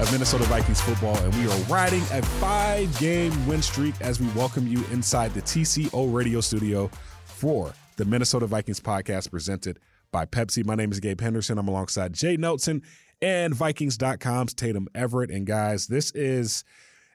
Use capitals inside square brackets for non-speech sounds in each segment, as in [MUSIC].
of Minnesota Vikings football, and we are riding a five game win streak as we welcome you inside the TCO radio studio for the Minnesota Vikings podcast presented by Pepsi. My name is Gabe Henderson. I'm alongside Jay Nelson and Vikings.com's Tatum Everett. And guys, this is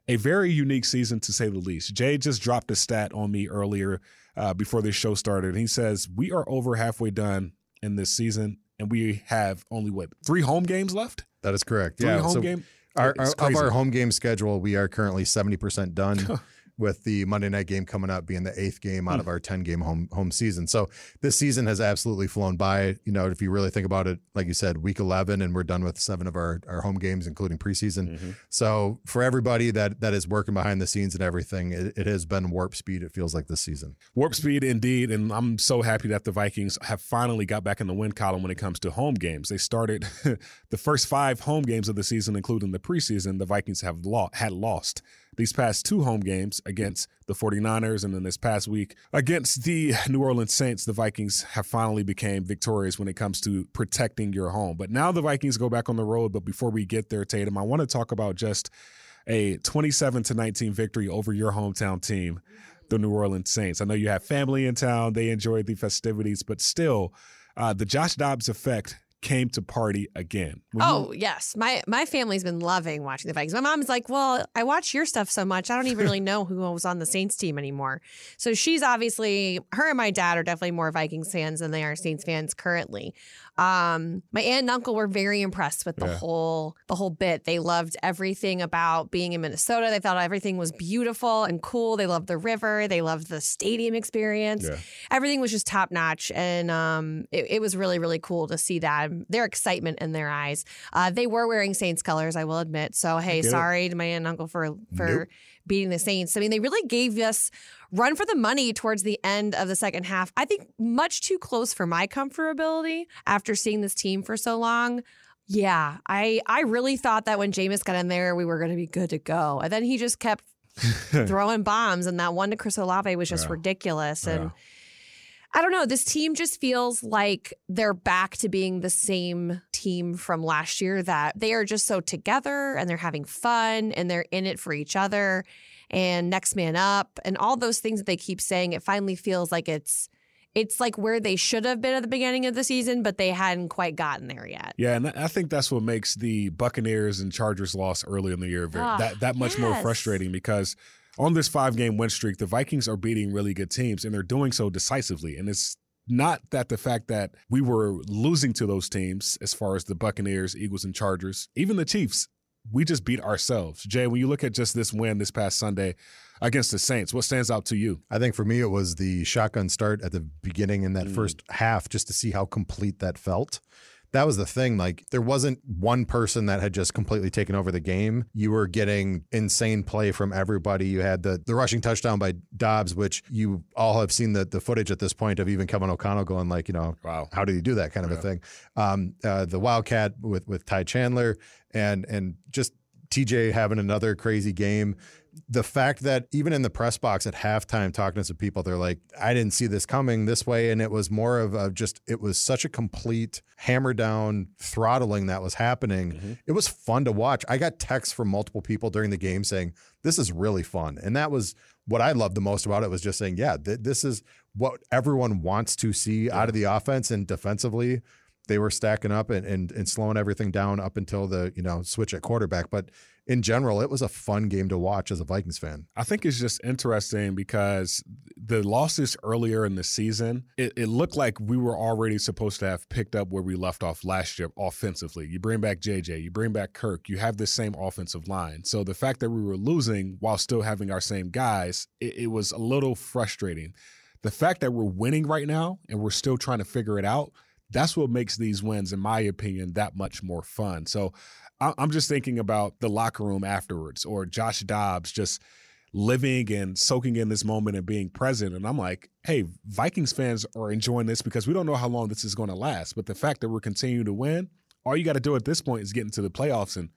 a very unique season to say the least. Jay just dropped a stat on me earlier uh, before this show started. He says we are over halfway done in this season, and we have only what three home games left. That is correct. Three yeah, home so game. Our, our, of our home game schedule, we are currently seventy percent done. [LAUGHS] with the Monday night game coming up being the eighth game out of our ten game home home season, so this season has absolutely flown by. You know, if you really think about it, like you said, week eleven, and we're done with seven of our, our home games, including preseason. Mm-hmm. So for everybody that that is working behind the scenes and everything, it, it has been warp speed. It feels like this season. Warp speed indeed, and I'm so happy that the Vikings have finally got back in the win column when it comes to home games. They started [LAUGHS] the first five home games of the season, including the preseason. The Vikings have lo- had lost these past two home games against the 49ers, and then this past week against the New Orleans Saints. The Vikings have finally became victorious when it comes to protecting your home. But now the Vikings go back on the road. But before we get there, Tatum, I want to talk about just a 27 to 19 victory over your hometown team, the New Orleans Saints. I know you have family in town; they enjoyed the festivities, but still, uh, the Josh Dobbs effect came to party again. When you- Oh yes, my my family's been loving watching the Vikings. My mom's like, "Well, I watch your stuff so much, I don't even really [LAUGHS] know who was on the Saints team anymore." So she's obviously her and my dad are definitely more Vikings fans than they are Saints fans currently. Um, my aunt and uncle were very impressed with the Yeah. whole the whole bit. They loved everything about being in Minnesota. They thought everything was beautiful and cool. They loved the river. They loved the stadium experience Yeah. everything was just top notch, and um, it, it was really really cool to see that their excitement in their eyes. Uh, they were wearing Saints colors, I will admit. So hey, Get it. sorry to my aunt and uncle for for Nope. Beating the Saints. I mean, they really gave us run for the money towards the end of the second half. I think much too close for my comfortability after seeing this team for so long. Yeah, I I really thought that when Jameis got in there, we were going to be good to go, and then he just kept [LAUGHS] throwing bombs, and that one to Chris Olave was just Yeah. ridiculous. And Yeah. I don't know, this team just feels like they're back to being the same team from last year. That they are just so together, and they're having fun, and they're in it for each other, and next man up, and all those things that they keep saying. It finally feels like it's. It's like where they should have been at the beginning of the season, but they hadn't quite gotten there yet. Yeah, and I think that's what makes the Buccaneers and Chargers loss early in the year very, Ah, that that much more frustrating because on this five game win streak, the Vikings are beating really good teams and they're doing so decisively. And it's not that the fact that we were losing to those teams, as far as the Buccaneers, Eagles, and Chargers, even the Chiefs, we just beat ourselves. Jay, when you look at just this win this past Sunday against the Saints, what stands out to you? I think for me, it was the shotgun start at the beginning in Mm. that first half, just to see how complete that felt. That was the thing. Like, there wasn't one person that had just completely taken over the game. You were getting insane play from everybody. You had the, the rushing touchdown by Dobbs, which you all have seen the, the footage at this point of even Kevin O'Connell going, like, you know, Wow. how did he do that kind of a thing? Um, uh, the Wildcat with with Ty Chandler and and just TJ having another crazy game. The fact that even in the press box at halftime, talking to some people, they're like, "I didn't see this coming this way," and it was more of a just. It was such a complete hammer down throttling that was happening. Mm-hmm. It was fun to watch. I got texts from multiple people during the game saying, "This is really fun," and that was what I loved the most about it. Was just saying, "Yeah, th- this is what everyone wants to see out of the offense and defensively." They were stacking up and, and and slowing everything down up until the you know switch at quarterback. But in general, it was a fun game to watch as a Vikings fan. I think it's just interesting because the losses earlier in the season, it, it looked like we were already supposed to have picked up where we left off last year offensively. You bring back JJ, you bring back Kirk, you have the same offensive line. So the fact that we were losing while still having our same guys, it, it was a little frustrating. The fact that we're winning right now and we're still trying to figure it out, that's what makes these wins, in my opinion, that much more fun. So I'm just thinking about the locker room afterwards or Josh Dobbs just living and soaking in this moment and being present. And I'm like, hey, Vikings fans are enjoying this because we don't know how long this is going to last. But the fact that we're continuing to win, all you got to do at this point is get into the playoffs. And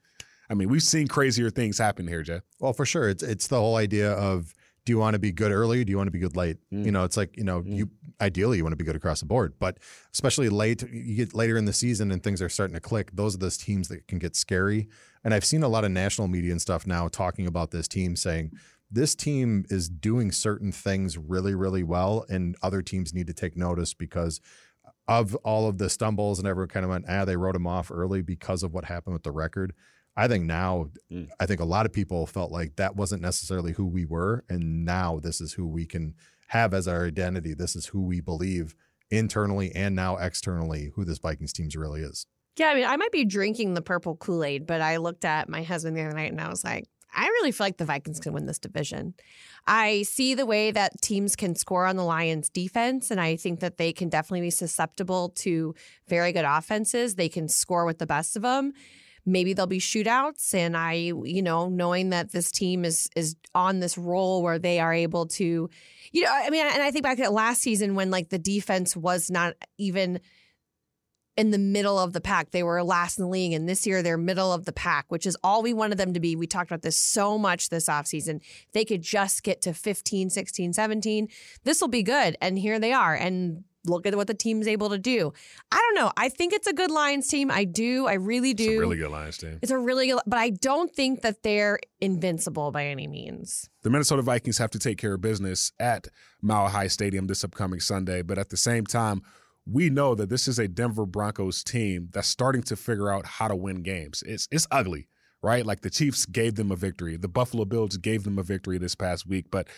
I mean, we've seen crazier things happen here, Jeff. Well, for sure, it's it's the whole idea of do you want to be good early? Do you want to be good late? Mm. You know, it's like, you know, Mm. you ideally you want to be good across the board, but especially late, you get later in the season and things are starting to click. Those are those teams that can get scary. And I've seen a lot of national media and stuff now talking about this team saying this team is doing certain things really, really well, and other teams need to take notice because of all of the stumbles and everyone kind of went, ah, they wrote them off early because of what happened with the record. I think now, Mm. I think a lot of people felt like that wasn't necessarily who we were. And now this is who we can have as our identity. This is who we believe internally and now externally who this Vikings team really is. Yeah, I mean, I might be drinking the purple Kool Aid, but I looked at my husband the other night and I was like, I really feel like the Vikings can win this division. I see the way that teams can score on the Lions' defense, and I think that they can definitely be susceptible to very good offenses. They can score with the best of them. Maybe there'll be shootouts, and I, you know, knowing that this team is is on this roll where they are able to, you know, I mean, and I think back at last season when like the defense was not even in the middle of the pack. They were last in the league. And this year they're middle of the pack, which is all we wanted them to be. We talked about this so much this offseason. They could just get to 15, 16, 17, this will be good. And here they are. And look at what the team's able to do. I don't know. I think it's a good Lions team. I do. I really do. It's a really good Lions team. It's a really good, but I don't think that they're invincible by any means. The Minnesota Vikings have to take care of business at Mile High Stadium this upcoming Sunday, but at the same time, we know that this is a Denver Broncos team that's starting to figure out how to win games. It's it's ugly, right? Like the Chiefs gave them a victory. The Buffalo Bills gave them a victory this past week, but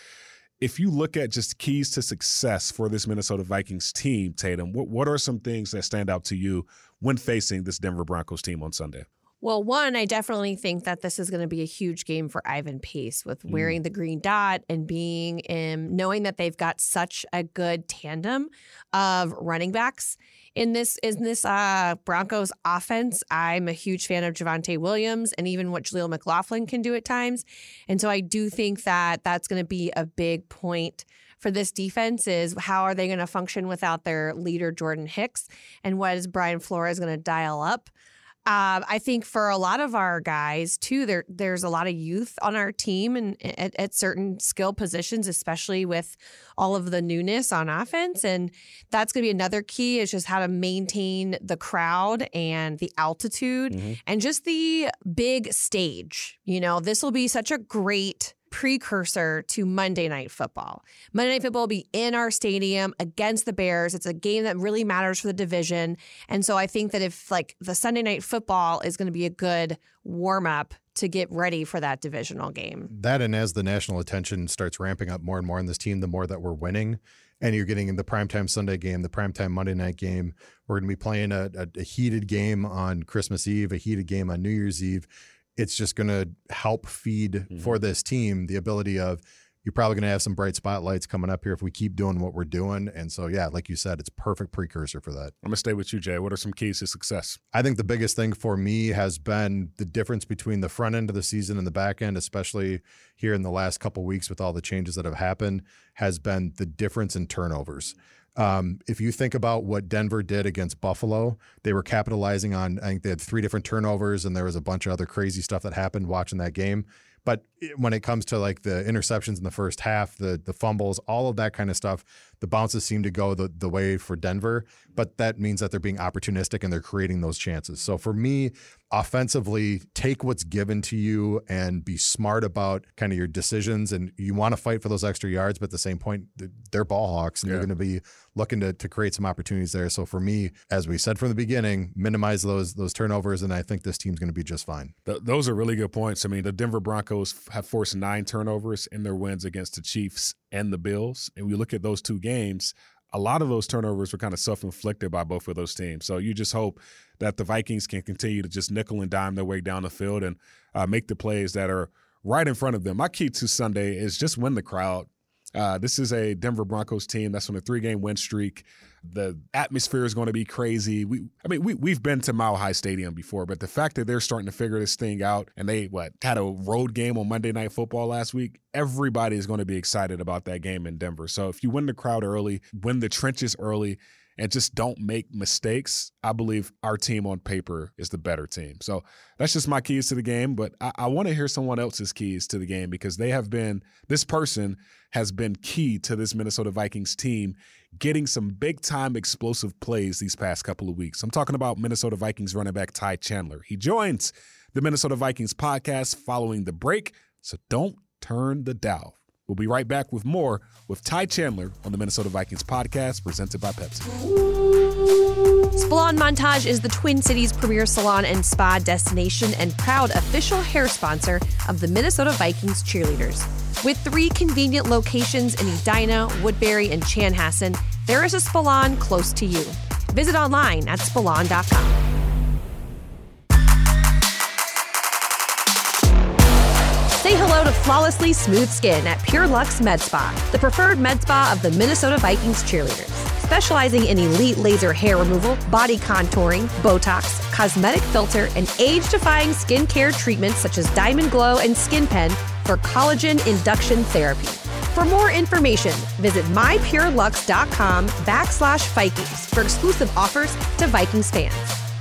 if you look at just keys to success for this Minnesota Vikings team, Tatum, what, what are some things that stand out to you when facing this Denver Broncos team on Sunday? Well, one, I definitely think that this is going to be a huge game for Ivan Pace with mm. wearing the green dot and being in knowing that they've got such a good tandem of running backs in this in this uh, Broncos offense. I'm a huge fan of Javonte Williams and even what Jaleel McLaughlin can do at times, and so I do think that that's going to be a big point for this defense is how are they going to function without their leader Jordan Hicks, and what is Brian Flores going to dial up. Um, I think for a lot of our guys too, there there's a lot of youth on our team and at, at, certain skill positions, especially with all of the newness on offense, and that's going to be another key is just how to maintain the crowd and the altitude Mm-hmm. and just the big stage. You know, this will be such a great precursor to Monday Night Football. Monday Night Football will be in our stadium against the Bears. It's a game that really matters for the division. And so I think that if like the Sunday Night Football is going to be a good warm up to get ready for that divisional game. That and as the national attention starts ramping up more and more in this team, the more that we're winning. And you're getting in the primetime Sunday game, the primetime Monday night game. We're going to be playing a, a, a heated game on Christmas Eve, a heated game on New Year's Eve. It's just going to help feed Mm-hmm. for this team the ability of you're probably going to have some bright spotlights coming up here if we keep doing what we're doing. And so, yeah, like you said, it's perfect precursor for that. I'm gonna stay with you, Jay. What are some keys to success? I think the biggest thing for me has been the difference between the front end of the season and the back end, especially here in the last couple weeks with all the changes that have happened, has been the difference in turnovers. Um, if you think about what Denver did against Buffalo, they were capitalizing on, I think they had three different turnovers and there was a bunch of other crazy stuff that happened watching that game. But when it comes to like the interceptions in the first half, the the fumbles, all of that kind of stuff, the bounces seem to go the, the way for Denver. But that means that they're being opportunistic and they're creating those chances. So for me, offensively, take what's given to you and be smart about kind of your decisions. And you want to fight for those extra yards, but at the same point, they're ball hawks and Yeah. they're going to be looking to, to create some opportunities there. So for me, as we said from the beginning, minimize those those turnovers, and I think this team's going to be just fine. Th- those are really good points. I mean, the Denver Broncos have forced nine turnovers in their wins against the Chiefs and the Bills. And we look at those two games, a lot of those turnovers were kind of self inflicted by both of those teams. So you just hope that the Vikings can continue to just nickel and dime their way down the field and uh, make the plays that are right in front of them. My key to Sunday is just win the crowd. Uh, this is a Denver Broncos team that's on a three-game win streak. The atmosphere is going to be crazy. We, I mean, we we've been to Mile High Stadium before, but the fact that they're starting to figure this thing out and they what had a road game on Monday Night Football last week, everybody is going to be excited about that game in Denver. So if you win the crowd early, win the trenches early, and just don't make mistakes, I believe our team on paper is the better team. So that's just my keys to the game. But I, I want to hear someone else's keys to the game because they have been, this person has been key to this Minnesota Vikings team getting some big time explosive plays these past couple of weeks. I'm talking about Minnesota Vikings running back Ty Chandler. He joins the Minnesota Vikings podcast following the break. So don't turn the dial. We'll be right back with more with Ty Chandler on the Minnesota Vikings podcast presented by Pepsi. Spalon Montage is the Twin Cities premier salon and spa destination and proud official hair sponsor of the Minnesota Vikings cheerleaders. With three convenient locations in Edina, Woodbury, and Chanhassen, there is a salon close to you. Visit online at spalon.com. flawlessly smooth skin at Pure Lux Med Spa, the preferred med spa of the Minnesota Vikings cheerleaders. Specializing in elite laser hair removal, body contouring, Botox, cosmetic filler, and age defying skincare treatments such as Diamond Glow and Skin Pen for collagen induction therapy. For more information, visit mypurelux.com backslash Vikings for exclusive offers to Vikings fans.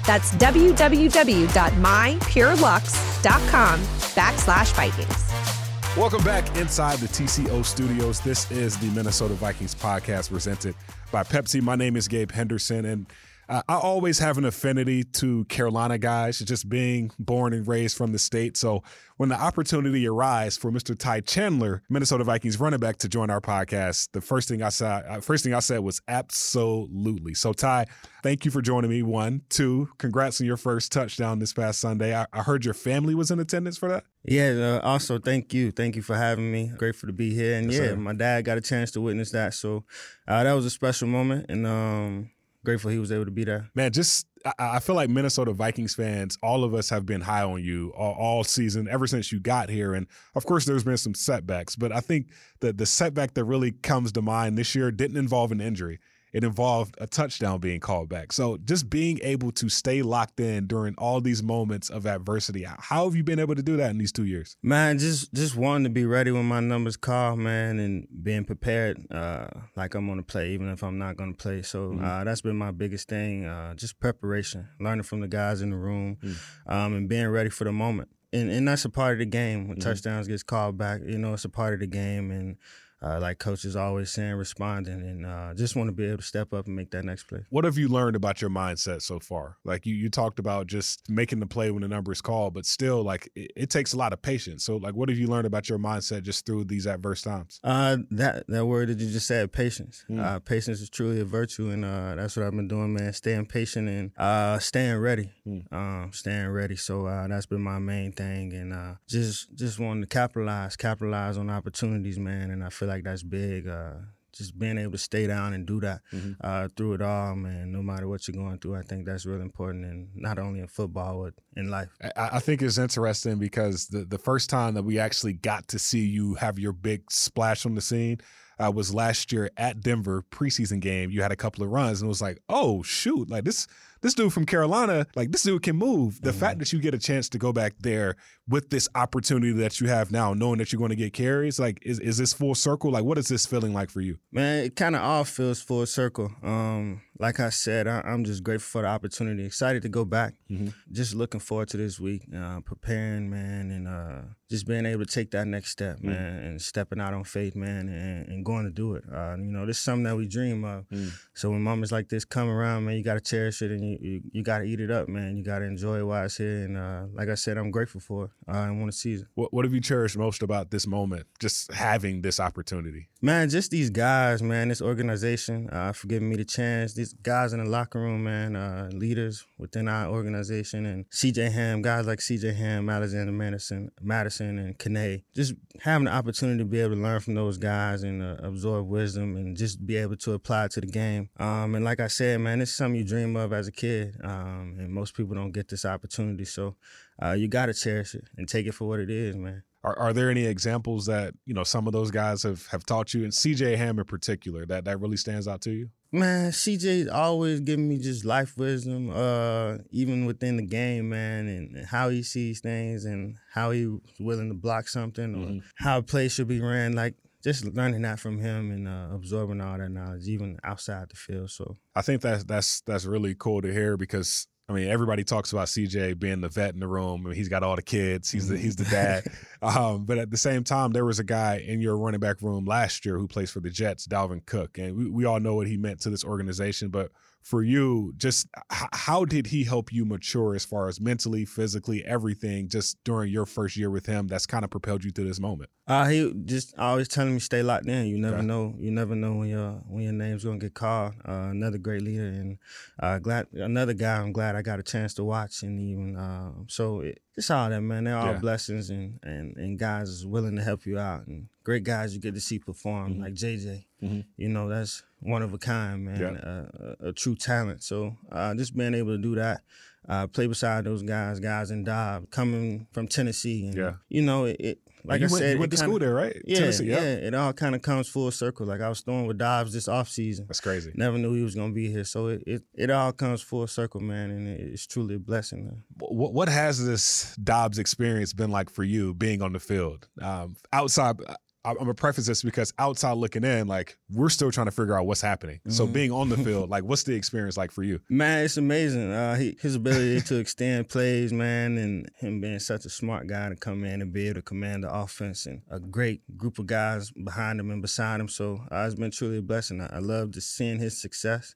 That's www.mypurelux.com backslash Vikings. Welcome back inside the TCO studios. This is the Minnesota Vikings podcast presented by Pepsi. My name is Gabe Henderson, and uh, I always have an affinity to Carolina guys, just being born and raised from the state. So when the opportunity arises for Mr. Ty Chandler, Minnesota Vikings running back, to join our podcast, the first thing I said, uh, first thing I said was absolutely. So Ty, thank you for joining me. One, two, congrats on your first touchdown this past Sunday. I, I heard your family was in attendance for that. Yeah. Uh, also, thank you, thank you for having me. Grateful to be here, and yes, yeah, sir. my dad got a chance to witness that, so uh, that was a special moment, and um, grateful he was able to be there. Man, just I feel like Minnesota Vikings fans, all of us have been high on you all, all, season, ever since you got here. And of course, there's been some setbacks, but I think that the setback that really comes to mind this year didn't involve an injury it involved a touchdown being called back. So just being able to stay locked in during all these moments of adversity, how have you been able to do that in these two years? Man, just just wanting to be ready when my numbers call, man, and being prepared, uh, like I'm gonna play, even if I'm not gonna play. So mm-hmm. uh, that's been my biggest thing, uh, just preparation, learning from the guys in the room, mm-hmm. um, and being ready for the moment. And, and that's a part of the game. When mm-hmm. touchdowns gets called back, you know, it's a part of the game, and uh, like coach is always saying, responding, and uh, just want to be able to step up and make that next play. What have you learned about your mindset so far? Like you, you talked about just making the play when the number is called, but still, like it, it takes a lot of patience. So, like, what have you learned about your mindset just through these adverse times? Uh, that that word that you just said, patience. Mm. Uh, patience is truly a virtue, and uh, that's what I've been doing, man. Staying patient and uh, staying ready, mm. um, staying ready. So that's been my main thing, and just just wanting to capitalize, capitalize on opportunities, man. And I feel like that's big. Uh, just being able to stay down and do that mm-hmm. uh, through it all, man. No matter what you're going through, I think that's really important, and not only in football but in life. I, I think it's interesting because the the first time that we actually got to see you have your big splash on the scene. Uh, was last year at Denver preseason game. You had a couple of runs and it was like, oh shoot, like this this dude from Carolina, like this dude can move. The mm-hmm. fact that you get a chance to go back there with this opportunity that you have now, knowing that you're going to get carries, like is, is this full circle? Like what is this feeling like for you? Man, it kind of all feels full circle. Um, like I said, I, am just grateful for the opportunity. Excited to go back. Mm-hmm. Just looking forward to this week, uh, preparing, man, and uh, just being able to take that next step, mm-hmm. man, and stepping out on faith, man, and, and going to do it. Uh, you know, this is something that we dream of. Mm. So when moments like this come around, man, you got to cherish it and you, you, you got to eat it up, man. You got to enjoy it while it's here. And uh, like I said, I'm grateful for it. I want to seize it. What, what have you cherished most about this moment, just having this opportunity? Man, just these guys, man, this organization uh, for giving me the chance. These guys in the locker room, man, uh, leaders within our organization, and CJ Ham, guys like CJ Ham, Alexander Mattison, Mattison and Kane. Just having the opportunity to be able to learn from those guys and uh, absorb wisdom and just be able to apply it to the game. Um, and like I said, man, this is something you dream of as a kid, um, and most people don't get this opportunity. So uh, you got to cherish it and take it for what it is, man. Are, are there any examples that you know some of those guys have have taught you, and CJ Ham in particular, that that really stands out to you? Man, CJ's always giving me just life wisdom, uh, even within the game, man, and how he sees things and how he's willing to block something or mm-hmm. how a play should be ran. Like just learning that from him and uh, absorbing all that knowledge, even outside the field. So I think that's that's that's really cool to hear because I mean, everybody talks about CJ being the vet in the room. I mean, he's got all the kids. He's the he's the dad. [LAUGHS] um, but at the same time, there was a guy in your running back room last year who plays for the Jets, Dalvin Cook, and we, we all know what he meant to this organization. But for you, just how did he help you mature as far as mentally, physically, everything, just during your first year with him? That's kind of propelled you to this moment. Uh, he just always telling me stay locked in. You never okay. know. You never know when your when your name's gonna get called. Uh, another great leader and uh, glad another guy. I'm glad I got a chance to watch and even uh, so it, it's all that man. They're all yeah. blessings and, and and guys is willing to help you out and great guys you get to see perform mm-hmm. like JJ. Mm-hmm. You know that's one of a kind, man, yeah. Uh, a, a, true talent. So uh, just being able to do that, uh, play beside those guys, guys in Dobb, coming from Tennessee, and yeah. you know it, it like you I went, said, you went to kinda, school there, right? Yeah, Tennessee, yeah. It all kind of comes full circle. Like I was throwing with Dobbs this off season. That's crazy. Never knew he was gonna be here, so it it, it all comes full circle, man, and it's truly a blessing. Man. What what has this Dobbs experience been like for you, being on the field um, outside? I'm gonna preface this because outside looking in, like we're still trying to figure out what's happening. Mm-hmm. So being on the field, [LAUGHS] like what's the experience like for you? Man, it's amazing. Uh, he, his ability to extend plays, man, and him being such a smart guy to come in and be able to command the offense and a great group of guys behind him and beside him. So uh, it's been truly a blessing. I, I love to seeing his success.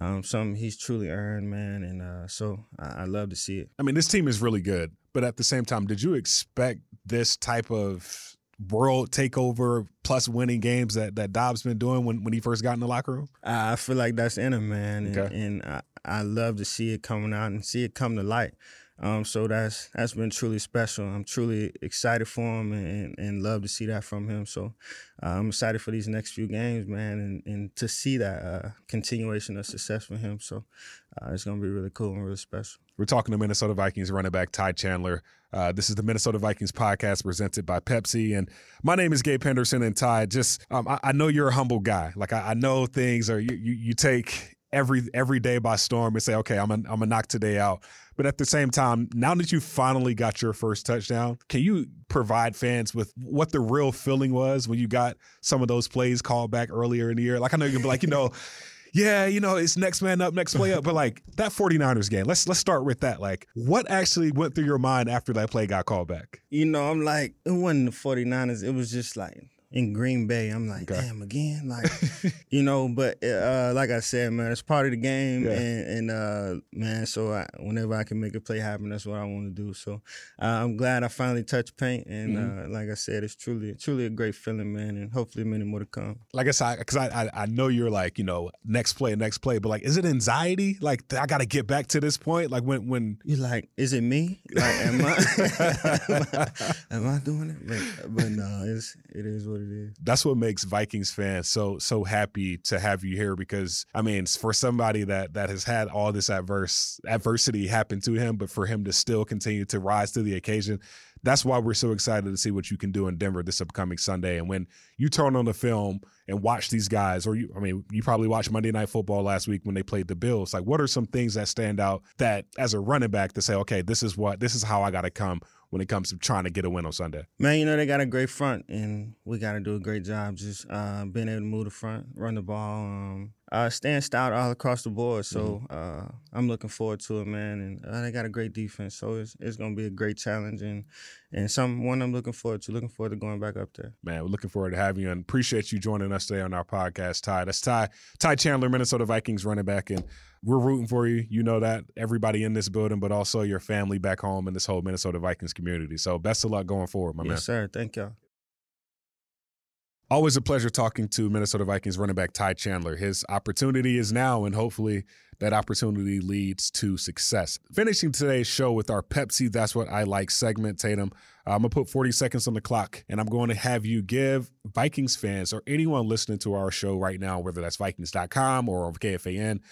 Um, something he's truly earned, man, and uh, so I, I love to see it. I mean, this team is really good, but at the same time, did you expect this type of world takeover plus winning games that that Dobbs been doing when, when he first got in the locker room? I feel like that's in him, man, and, and I, I love to see it coming out and see it come to light. Um, so that's that's been truly special. I'm truly excited for him and, and love to see that from him. So uh, I'm excited for these next few games, man, and, and to see that uh, continuation of success for him. So uh, it's gonna be really cool and really special. We're talking to Minnesota Vikings running back Ty Chandler. Uh, this is the Minnesota Vikings podcast presented by Pepsi, and my name is Gabe Henderson. And Ty, just um, I, I, know you're a humble guy. Like I, I know things are you, you, you take every every day by storm and say, okay, I'm gonna, I'm gonna knock today out. But at the same time, now that you finally got your first touchdown, can you provide fans with what the real feeling was when you got some of those plays called back earlier in the year? Like I know you can be like, you know, [LAUGHS] yeah, you know, it's next man up, next play up. But like that 49ers game, let's let's start with that. Like, what actually went through your mind after that play got called back? You know, I'm like, it wasn't the 49ers. It was just like in Green Bay. I'm like, okay. damn, again, [LAUGHS] like, you know. But uh, like I said, man, it's part of the game, yeah. and, and uh, man, so I, whenever I can make a play happen, that's what I want to do. So uh, I'm glad I finally touched paint, and mm-hmm. Uh, like I said, it's truly, truly a great feeling, man, and hopefully many more to come. Like I said, because I, I, I know you're like, you know, next play, next play, but like, is it anxiety? Like, I got to get back to this point. Like when when you're like, is it me? Like, am I, [LAUGHS] am I, am I doing it? But, but no, it's it is what it is. That's what makes Vikings fans so so happy to have you here because I mean, for somebody that that has had all this adverse adversity happen to him, but for him to still continue to rise to the occasion, that's why we're so excited to see what you can do in Denver this upcoming Sunday. And when you turn on the film and watch these guys, or you, I mean, you probably watched Monday Night Football last week when they played the Bills. Like, what are some things that stand out that as a running back to say, okay, this is what, this is how I got to come when it comes to trying to get a win on Sunday? Man, you know, they got a great front, and we got to do a great job just uh, being able to move the front, run the ball, um, uh, staying stout all across the board. So mm-hmm. uh, I'm looking forward to it, man. And uh, they got a great defense, so it's it's gonna be a great challenge and and some one I'm looking forward to. Looking forward to going back up there. Man, we're looking forward to having you and appreciate you joining us today on our podcast, Ty. That's Ty Ty Chandler, Minnesota Vikings running back, and we're rooting for you. You know that everybody in this building, but also your family back home and this whole Minnesota Vikings community. So best of luck going forward, my yes, man. Yes, sir. Thank y'all. Always a pleasure talking to Minnesota Vikings running back Ty Chandler. His opportunity is now, and hopefully that opportunity leads to success. Finishing today's show with our Pepsi That's What I Like segment, Tatum. Uh, I'm going to put 40 seconds on the clock, and I'm going to have you give Vikings fans or anyone listening to our show right now, whether that's Vikings.com or KFAN,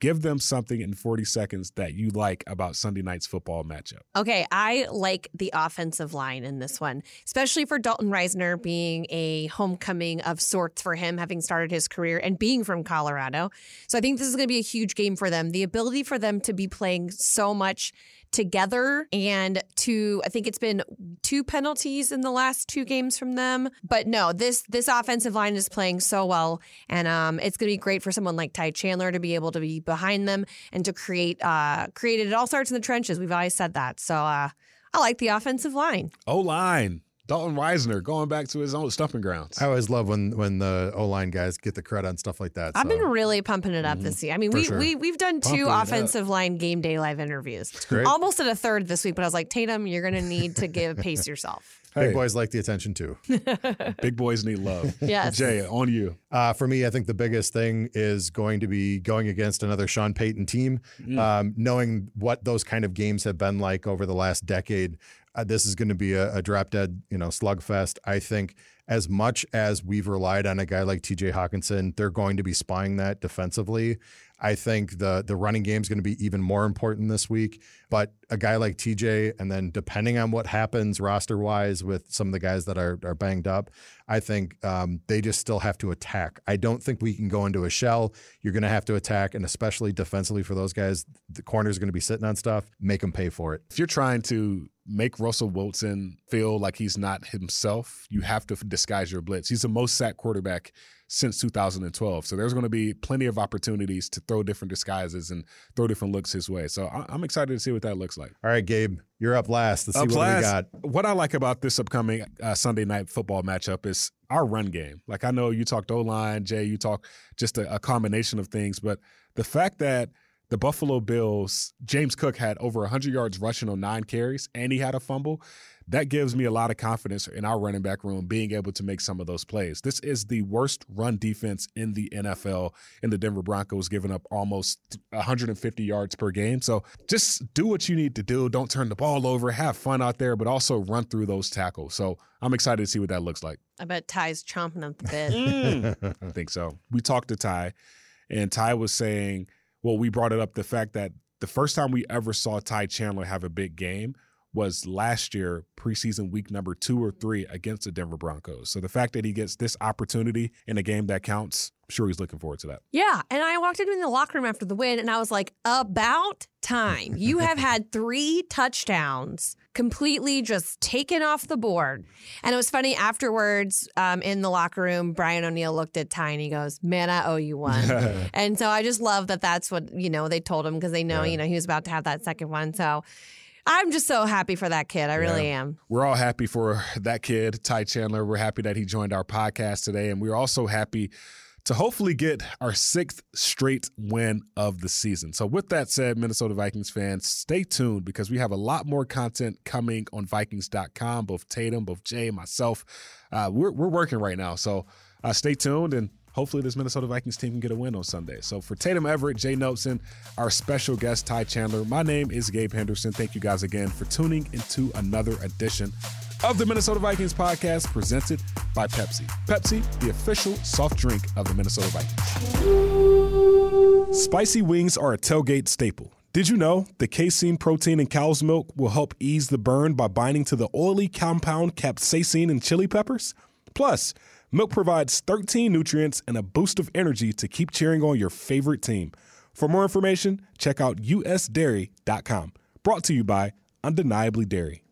Give them something in 40 seconds that you like about Sunday night's football matchup. Okay, I like the offensive line in this one, especially for Dalton Risner being a homecoming of sorts for him, having started his career and being from Colorado. So I think this is going to be a huge game for them. The ability for them to be playing so much together and to I think it's been two penalties in the last two games from them. But no, this this offensive line is playing so well, and um, it's going to be great for someone like Ty Chandler to be able to be behind them and to create uh, create it. It all starts in the trenches. We've always said that. So uh, I like the offensive line. O line. Dalton Risner going back to his own stumping grounds. I always love when when the O line guys get the credit on stuff like that. I've been really pumping it up mm-hmm. this year. I mean, For we, sure. we we've done two it up. offensive line game day live interviews. great. Almost at a third this week, but I was like, Tatum, you're going to need to give pace yourself. Big boys like the attention too. [LAUGHS] Big boys need love. Yes. Jay, on you. Uh, for me, I think the biggest thing is going to be going against another Sean Payton team. Um, knowing what those kind of games have been like over the last decade, uh, this is going to be a, a drop dead, you know, slugfest. I think as much as we've relied on a guy like T.J. Hockenson, they're going to be spying that defensively. I think the the running game is going to be even more important this week. But a guy like TJ, and then depending on what happens roster wise with some of the guys that are are banged up, I think um, they just still have to attack. I don't think we can go into a shell. You're going to have to attack, and especially defensively for those guys, the corners are going to be sitting on stuff. Make them pay for it. If you're trying to make Russell Wilson feel like he's not himself, you have to disguise your blitz. He's the most sacked quarterback since 2012. So there's going to be plenty of opportunities to throw different disguises and throw different looks his way. So I- I'm excited to see what that looks like. All right, Gabe, you're up last. Let's see Up what we got. What I like about this upcoming uh, Sunday night football matchup is our run game. Like I know you talked O line, Jay, you talk just a, a combination of things, but the fact that the Buffalo Bills, James Cook had over 100 yards rushing on nine carries and he had a fumble. That gives me a lot of confidence in our running back room being able to make some of those plays. This is the worst run defense in the NFL, and the Denver Broncos giving up almost 150 yards per game. So just do what you need to do. Don't turn the ball over. Have fun out there, but also run through those tackles. So I'm excited to see what that looks like. I bet Ty's chomping at the [LAUGHS] bit. Mm. I think so. We talked to Ty, and Ty was saying, well, we brought it up the fact that the first time we ever saw Ty Chandler have a big game was last year, preseason week number two or three against the Denver Broncos. So the fact that he gets this opportunity in a game that counts, I'm sure he's looking forward to that. Yeah. And I walked into the locker room after the win and I was like, about time. You [LAUGHS] have had three touchdowns completely just taken off the board. And it was funny afterwards um, in the locker room, Brian O'Neill looked at Ty and he goes, Man, I owe you one. [LAUGHS] and so I just love that that's what, you know, they told him because they know, Yeah. you know, he was about to have that second one. So I'm just so happy for that kid. I really am. We're all happy for that kid, Ty Chandler. We're happy that he joined our podcast today. And we're also happy to hopefully get our sixth straight win of the season. So, with that said, Minnesota Vikings fans, stay tuned because we have a lot more content coming on Vikings.com. Both Tatum, both Jay, myself, uh, we're, we're working right now. So, uh, stay tuned and hopefully this Minnesota Vikings team can get a win on Sunday. So, for Tatum Everett, Jay Nelson, our special guest, Ty Chandler, my name is Gabe Henderson. Thank you guys again for tuning into another edition of the Minnesota Vikings podcast presented by Pepsi. Pepsi, the official soft drink of the Minnesota Vikings. Spicy wings are a tailgate staple. Did you know the casein protein in cow's milk will help ease the burn by binding to the oily compound capsaicin in chili peppers? Plus, milk provides 13 nutrients and a boost of energy to keep cheering on your favorite team. For more information, check out usdairy.com. Brought to you by Undeniably Dairy.